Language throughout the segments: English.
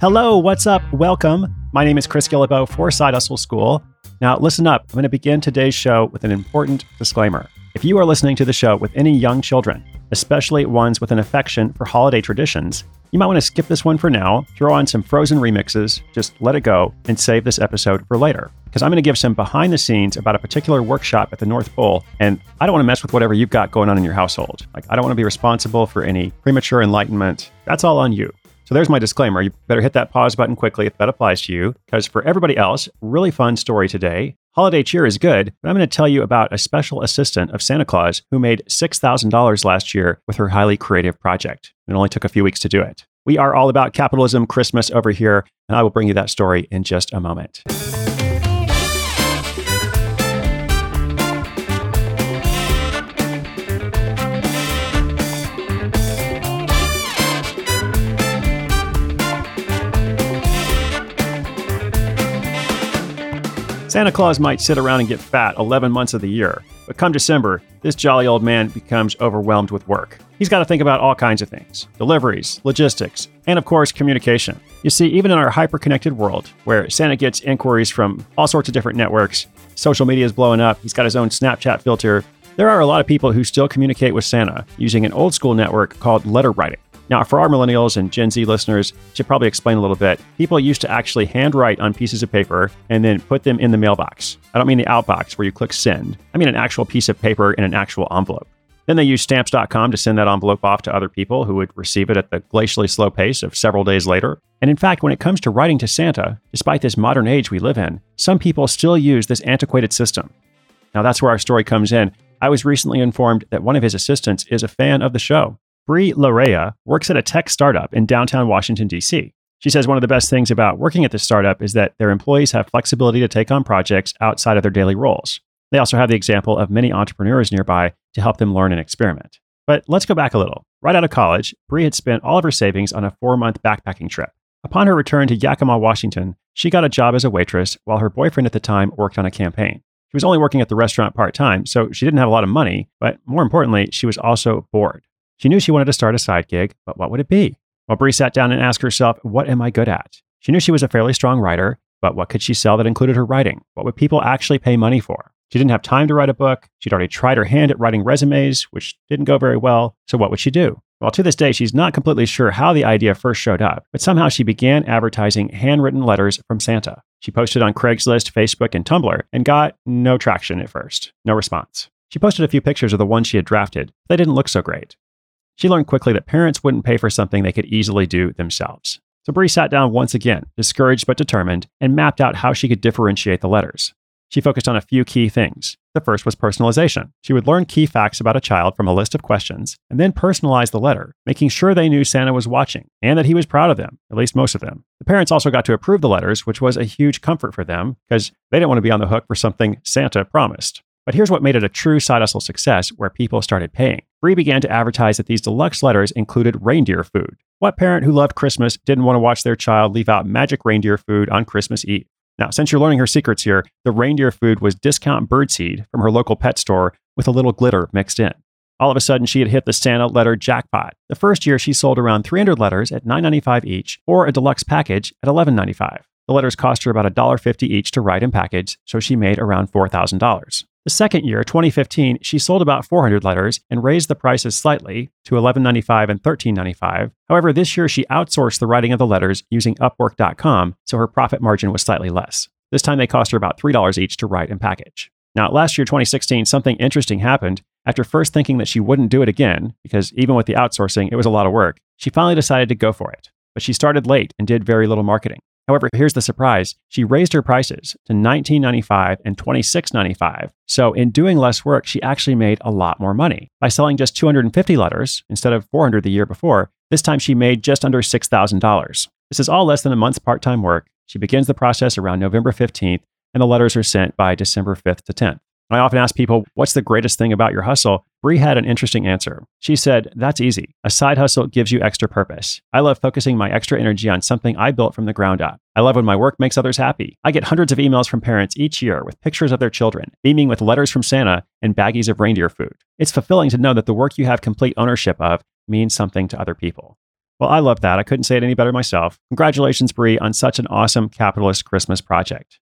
Hello, what's up? Welcome. My name is Chris Guillebeau for Side Hustle School. Now, listen up. I'm going to begin today's show with an important disclaimer. If you are listening to the show with any young children, especially ones with an affection for holiday traditions, you might want to skip this one for now, throw on some frozen remixes, just let it go, and save this episode for later. Because I'm going to give some behind the scenes about a particular workshop at the North Pole, and I don't want to mess with whatever you've got going on in your household. Like, I don't want to be responsible for any premature enlightenment. That's all on you. So there's my disclaimer. You better hit that pause button quickly if that applies to you. Because for everybody else, really fun story today. Holiday cheer is good, but I'm going to tell you about a special assistant of Santa Claus who made $6,000 last year with her highly creative project. It only took a few weeks to do it. We are all about capitalism Christmas over here, and I will bring you that story in just a moment. Santa Claus might sit around and get fat 11 months of the year, but come December, this jolly old man becomes overwhelmed with work. He's got to think about all kinds of things deliveries, logistics, and of course, communication. You see, even in our hyper connected world, where Santa gets inquiries from all sorts of different networks, social media is blowing up, he's got his own Snapchat filter, there are a lot of people who still communicate with Santa using an old school network called letter writing. Now, for our millennials and Gen Z listeners, should probably explain a little bit. People used to actually handwrite on pieces of paper and then put them in the mailbox. I don't mean the outbox where you click send. I mean an actual piece of paper in an actual envelope. Then they used stamps.com to send that envelope off to other people who would receive it at the glacially slow pace of several days later. And in fact, when it comes to writing to Santa, despite this modern age we live in, some people still use this antiquated system. Now, that's where our story comes in. I was recently informed that one of his assistants is a fan of the show. Brie Larea works at a tech startup in downtown Washington, D.C. She says one of the best things about working at this startup is that their employees have flexibility to take on projects outside of their daily roles. They also have the example of many entrepreneurs nearby to help them learn and experiment. But let's go back a little. Right out of college, Brie had spent all of her savings on a four month backpacking trip. Upon her return to Yakima, Washington, she got a job as a waitress while her boyfriend at the time worked on a campaign. She was only working at the restaurant part time, so she didn't have a lot of money, but more importantly, she was also bored. She knew she wanted to start a side gig, but what would it be? Well, Brie sat down and asked herself, What am I good at? She knew she was a fairly strong writer, but what could she sell that included her writing? What would people actually pay money for? She didn't have time to write a book. She'd already tried her hand at writing resumes, which didn't go very well. So, what would she do? Well, to this day, she's not completely sure how the idea first showed up, but somehow she began advertising handwritten letters from Santa. She posted on Craigslist, Facebook, and Tumblr and got no traction at first, no response. She posted a few pictures of the ones she had drafted. They didn't look so great. She learned quickly that parents wouldn't pay for something they could easily do themselves. So Brie sat down once again, discouraged but determined, and mapped out how she could differentiate the letters. She focused on a few key things. The first was personalization. She would learn key facts about a child from a list of questions and then personalize the letter, making sure they knew Santa was watching and that he was proud of them, at least most of them. The parents also got to approve the letters, which was a huge comfort for them because they didn't want to be on the hook for something Santa promised. But here's what made it a true side hustle success where people started paying. Brie began to advertise that these deluxe letters included reindeer food. What parent who loved Christmas didn't want to watch their child leave out magic reindeer food on Christmas Eve? Now, since you're learning her secrets here, the reindeer food was discount birdseed from her local pet store with a little glitter mixed in. All of a sudden, she had hit the Santa letter jackpot. The first year, she sold around 300 letters at $9.95 each, or a deluxe package at $11.95. The letters cost her about $1.50 each to write and package, so she made around $4,000. The second year, 2015, she sold about 400 letters and raised the prices slightly to $11.95 and $13.95. However, this year she outsourced the writing of the letters using Upwork.com, so her profit margin was slightly less. This time they cost her about $3 each to write and package. Now, last year, 2016, something interesting happened. After first thinking that she wouldn't do it again, because even with the outsourcing, it was a lot of work, she finally decided to go for it. But she started late and did very little marketing. However, here's the surprise. She raised her prices to $19.95 and $26.95. So in doing less work, she actually made a lot more money. By selling just 250 letters instead of 400 the year before, this time she made just under $6,000. This is all less than a month's part-time work. She begins the process around November 15th, and the letters are sent by December 5th to 10th. I often ask people, what's the greatest thing about your hustle? Brie had an interesting answer. She said, That's easy. A side hustle gives you extra purpose. I love focusing my extra energy on something I built from the ground up. I love when my work makes others happy. I get hundreds of emails from parents each year with pictures of their children, beaming with letters from Santa and baggies of reindeer food. It's fulfilling to know that the work you have complete ownership of means something to other people. Well, I love that. I couldn't say it any better myself. Congratulations, Brie, on such an awesome capitalist Christmas project.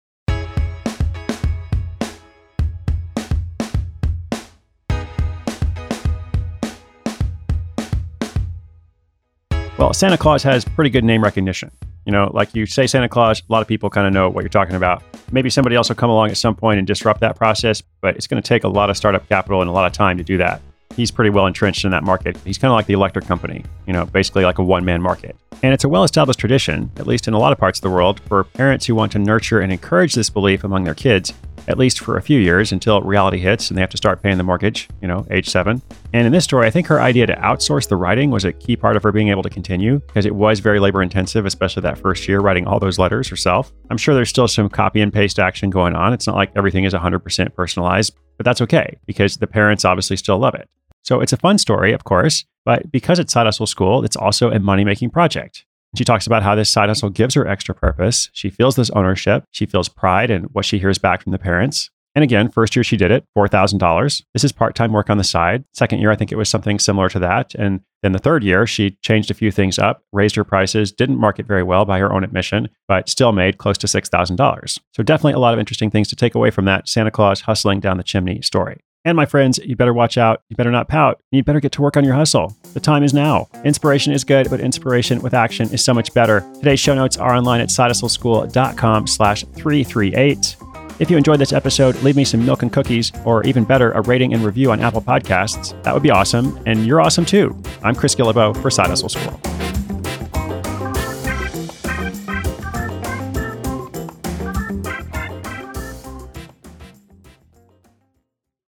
Well, Santa Claus has pretty good name recognition. You know, like you say Santa Claus, a lot of people kind of know what you're talking about. Maybe somebody else will come along at some point and disrupt that process, but it's going to take a lot of startup capital and a lot of time to do that. He's pretty well entrenched in that market. He's kind of like the electric company, you know, basically like a one man market. And it's a well established tradition, at least in a lot of parts of the world, for parents who want to nurture and encourage this belief among their kids at least for a few years until reality hits and they have to start paying the mortgage, you know, age seven. And in this story, I think her idea to outsource the writing was a key part of her being able to continue because it was very labor intensive, especially that first year writing all those letters herself. I'm sure there's still some copy and paste action going on. It's not like everything is 100% personalized, but that's okay because the parents obviously still love it. So it's a fun story, of course, but because it's Side Hustle School, it's also a money making project. She talks about how this side hustle gives her extra purpose. She feels this ownership. She feels pride in what she hears back from the parents. And again, first year she did it, $4,000. This is part time work on the side. Second year, I think it was something similar to that. And then the third year, she changed a few things up, raised her prices, didn't market very well by her own admission, but still made close to $6,000. So definitely a lot of interesting things to take away from that Santa Claus hustling down the chimney story. And my friends, you better watch out. You better not pout. You better get to work on your hustle. The time is now. Inspiration is good, but inspiration with action is so much better. Today's show notes are online at sidehustleschool.com slash 338. If you enjoyed this episode, leave me some milk and cookies, or even better, a rating and review on Apple Podcasts. That would be awesome. And you're awesome too. I'm Chris Guillebeau for Side Hustle School.